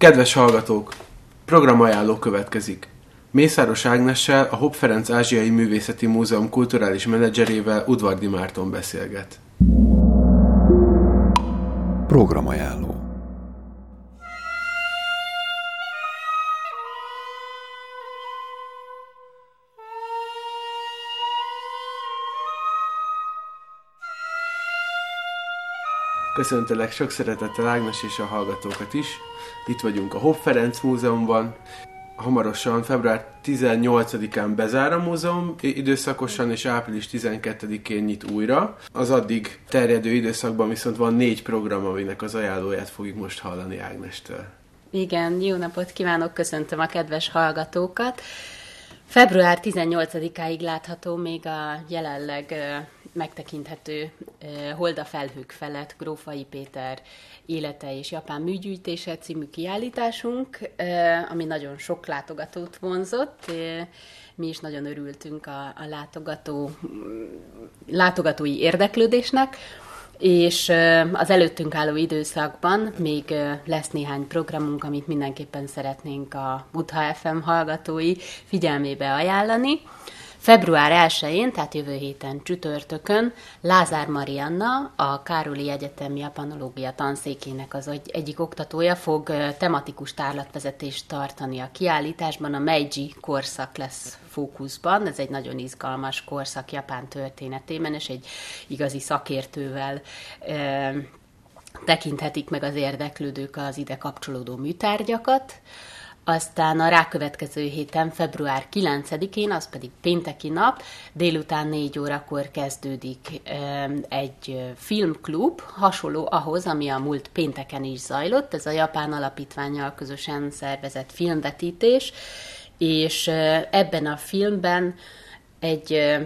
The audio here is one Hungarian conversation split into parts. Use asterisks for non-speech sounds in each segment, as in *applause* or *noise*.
Kedves hallgatók! Programajánló következik. Mészáros Ágnessel, a Hopp Ferenc Ázsiai Művészeti Múzeum kulturális menedzserével Udvardi Márton beszélget. Programajánló Köszöntelek sok szeretettel Ágnes és a hallgatókat is. Itt vagyunk a Hopp Ferenc Múzeumban. Hamarosan február 18-án bezár a múzeum időszakosan, és április 12-én nyit újra. Az addig terjedő időszakban viszont van négy program, aminek az ajánlóját fogjuk most hallani Ágnestől. Igen, jó napot kívánok, köszöntöm a kedves hallgatókat. Február 18-áig látható még a jelenleg megtekinthető Holda felhők felett Grófai Péter élete és japán műgyűjtése című kiállításunk, ami nagyon sok látogatót vonzott. Mi is nagyon örültünk a, a látogató, látogatói érdeklődésnek és az előttünk álló időszakban még lesz néhány programunk, amit mindenképpen szeretnénk a Budha FM hallgatói figyelmébe ajánlani. Február 1-én, tehát jövő héten csütörtökön Lázár Marianna, a Károli Egyetem japanológia tanszékének az egyik oktatója fog tematikus tárlatvezetést tartani a kiállításban. A Meiji korszak lesz fókuszban. Ez egy nagyon izgalmas korszak Japán történetében, és egy igazi szakértővel tekinthetik meg az érdeklődők az ide kapcsolódó műtárgyakat. Aztán a rákövetkező héten, február 9-én, az pedig pénteki nap, délután 4 órakor kezdődik egy filmklub, hasonló ahhoz, ami a múlt pénteken is zajlott. Ez a Japán Alapítványjal közösen szervezett filmvetítés, és ebben a filmben egy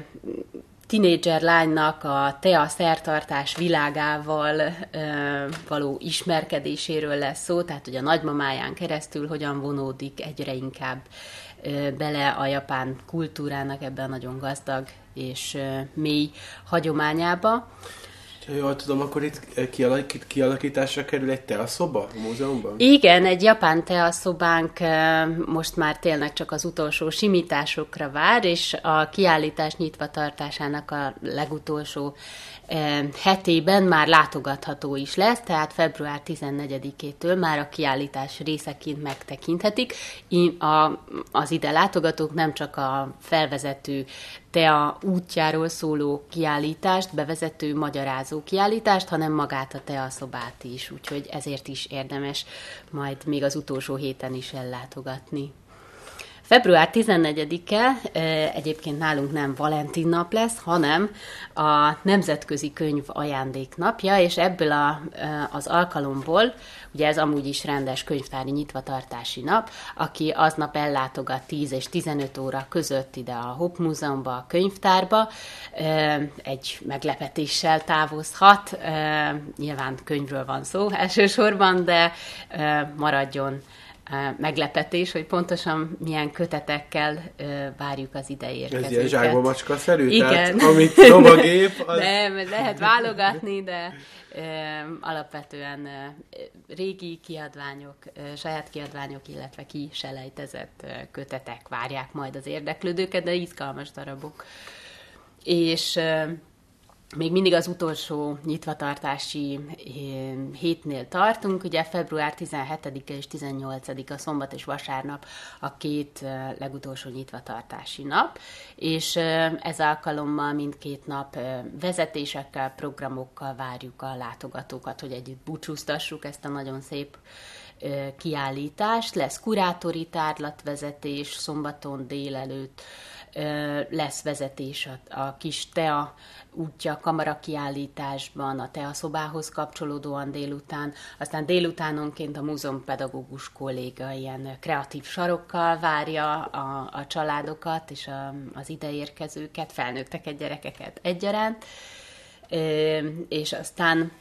tinédzser lánynak a tea szertartás világával ö, való ismerkedéséről lesz szó, tehát hogy a nagymamáján keresztül hogyan vonódik egyre inkább ö, bele a japán kultúrának ebben a nagyon gazdag és ö, mély hagyományába. Ha jól tudom, akkor itt kialakít, kialakításra kerül egy teaszoba a múzeumban? Igen, egy japán teaszobánk most már tényleg csak az utolsó simításokra vár, és a kiállítás nyitva tartásának a legutolsó hetében már látogatható is lesz, tehát február 14-től már a kiállítás részeként megtekinthetik. Az ide látogatók nem csak a felvezető TEA útjáról szóló kiállítást, bevezető magyarázó kiállítást, hanem magát a TEA szobát is, úgyhogy ezért is érdemes majd még az utolsó héten is ellátogatni. Február 14-e egyébként nálunk nem Valentin nap lesz, hanem a Nemzetközi Könyv ajándéknapja, és ebből a, az alkalomból, ugye ez amúgy is rendes könyvtári nyitvatartási nap, aki aznap ellátogat 10 és 15 óra között ide a Hopp Múzeumba, a könyvtárba, egy meglepetéssel távozhat, nyilván könyvről van szó elsősorban, de maradjon meglepetés, hogy pontosan milyen kötetekkel várjuk az ideérkezőket. Ez ilyen zsákba macska szerű? Igen. Tehát, amit lovagép... Az... Nem, lehet válogatni, de alapvetően régi kiadványok, saját kiadványok, illetve kiselejtezett kötetek várják majd az érdeklődőket, de izgalmas darabok. És még mindig az utolsó nyitvatartási eh, hétnél tartunk, ugye február 17-e és 18-a szombat és vasárnap a két eh, legutolsó nyitvatartási nap, és eh, ez alkalommal mindkét nap vezetésekkel, programokkal várjuk a látogatókat, hogy együtt búcsúztassuk ezt a nagyon szép kiállítást. Lesz kurátori tárlatvezetés szombaton délelőtt, lesz vezetés a, a kis TEA útja kamara kiállításban, a teaszobához kapcsolódóan délután, aztán délutánonként a múzeum pedagógus kolléga ilyen kreatív sarokkal várja a, a családokat és a, az ideérkezőket, felnőtteket, gyerekeket egyaránt, és aztán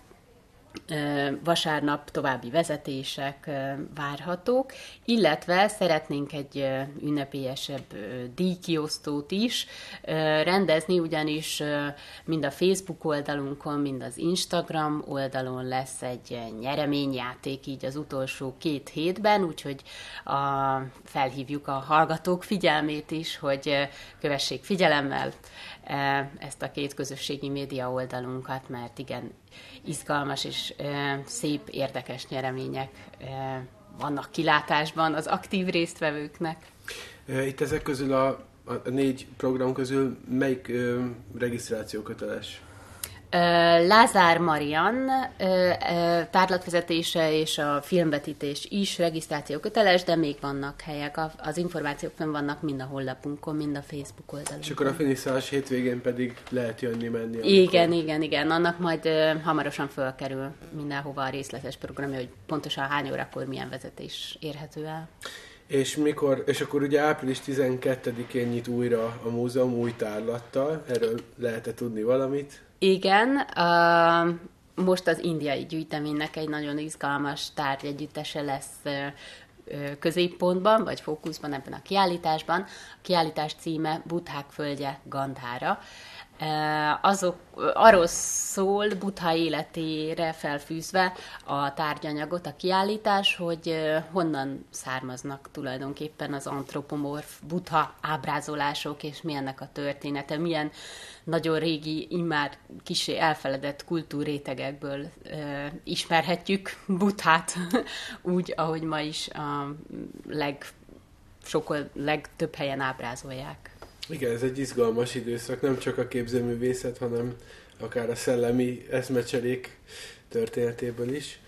vasárnap további vezetések várhatók, illetve szeretnénk egy ünnepélyesebb díjkiosztót is rendezni, ugyanis mind a Facebook oldalunkon, mind az Instagram oldalon lesz egy nyereményjáték így az utolsó két hétben, úgyhogy a, felhívjuk a hallgatók figyelmét is, hogy kövessék figyelemmel ezt a két közösségi média oldalunkat, mert igen, izgalmas és szép, érdekes nyeremények vannak kilátásban az aktív résztvevőknek. Itt ezek közül a, a négy program közül melyik ö, regisztráció köteles? Lázár Marian tárlatvezetése és a filmvetítés is regisztráció köteles, de még vannak helyek. Az információk fönn vannak mind a honlapunkon, mind a Facebook oldalon. És akkor a finiszás hétvégén pedig lehet jönni, menni. Amikor... Igen, igen, igen. Annak majd hamarosan fölkerül mindenhova a részletes programja, hogy pontosan hány órakor milyen vezetés érhető el. És mikor, és akkor ugye április 12-én nyit újra a múzeum új tárlattal, erről lehet tudni valamit? Igen, uh, most az indiai gyűjteménynek egy nagyon izgalmas tárgyegyüttese lesz középpontban, vagy fókuszban ebben a kiállításban. A kiállítás címe Buthák földje Gandhára. Azok, arról szól Butha életére felfűzve a tárgyanyagot, a kiállítás, hogy honnan származnak tulajdonképpen az antropomorf Butha ábrázolások, és milyennek a története, milyen nagyon régi, immár kisé elfeledett kultúrrétegekből ismerhetjük Buthát *laughs* úgy, ahogy ma is a leg, sokkal legtöbb helyen ábrázolják. Igen, ez egy izgalmas időszak, nem csak a képzőművészet, hanem akár a szellemi eszmecserék történetéből is.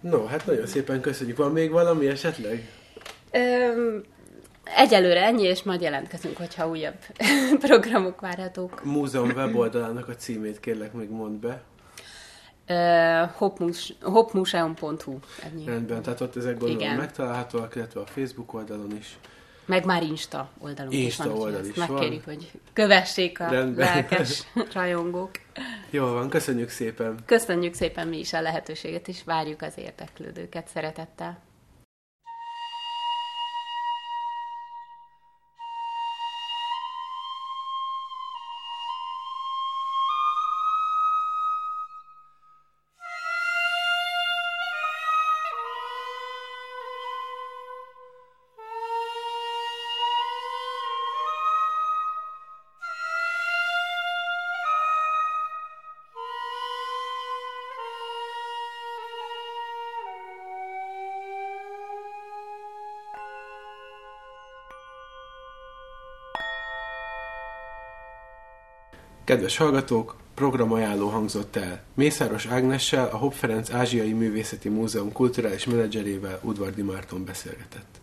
No, hát nagyon szépen köszönjük. Van még valami esetleg? Öm, egyelőre ennyi, és majd jelentkezünk, hogyha újabb *laughs* programok várhatók. Múzeum weboldalának a címét kérlek még mondd be. Uh, hopmuseum.hu Rendben, tehát ott ezek gondolom megtalálhatóak, illetve a Facebook oldalon is. Meg már Insta oldalunk Insta is van. oldal is megkérjük, van. hogy kövessék a Rendben. lelkes *laughs* rajongók. Jól van, köszönjük szépen. Köszönjük szépen mi is a lehetőséget, és várjuk az érdeklődőket szeretettel. Kedves hallgatók, programajánló hangzott el. Mészáros Ágnessel, a Hopp Ferenc Ázsiai Művészeti Múzeum kulturális menedzserével Udvardi Márton beszélgetett.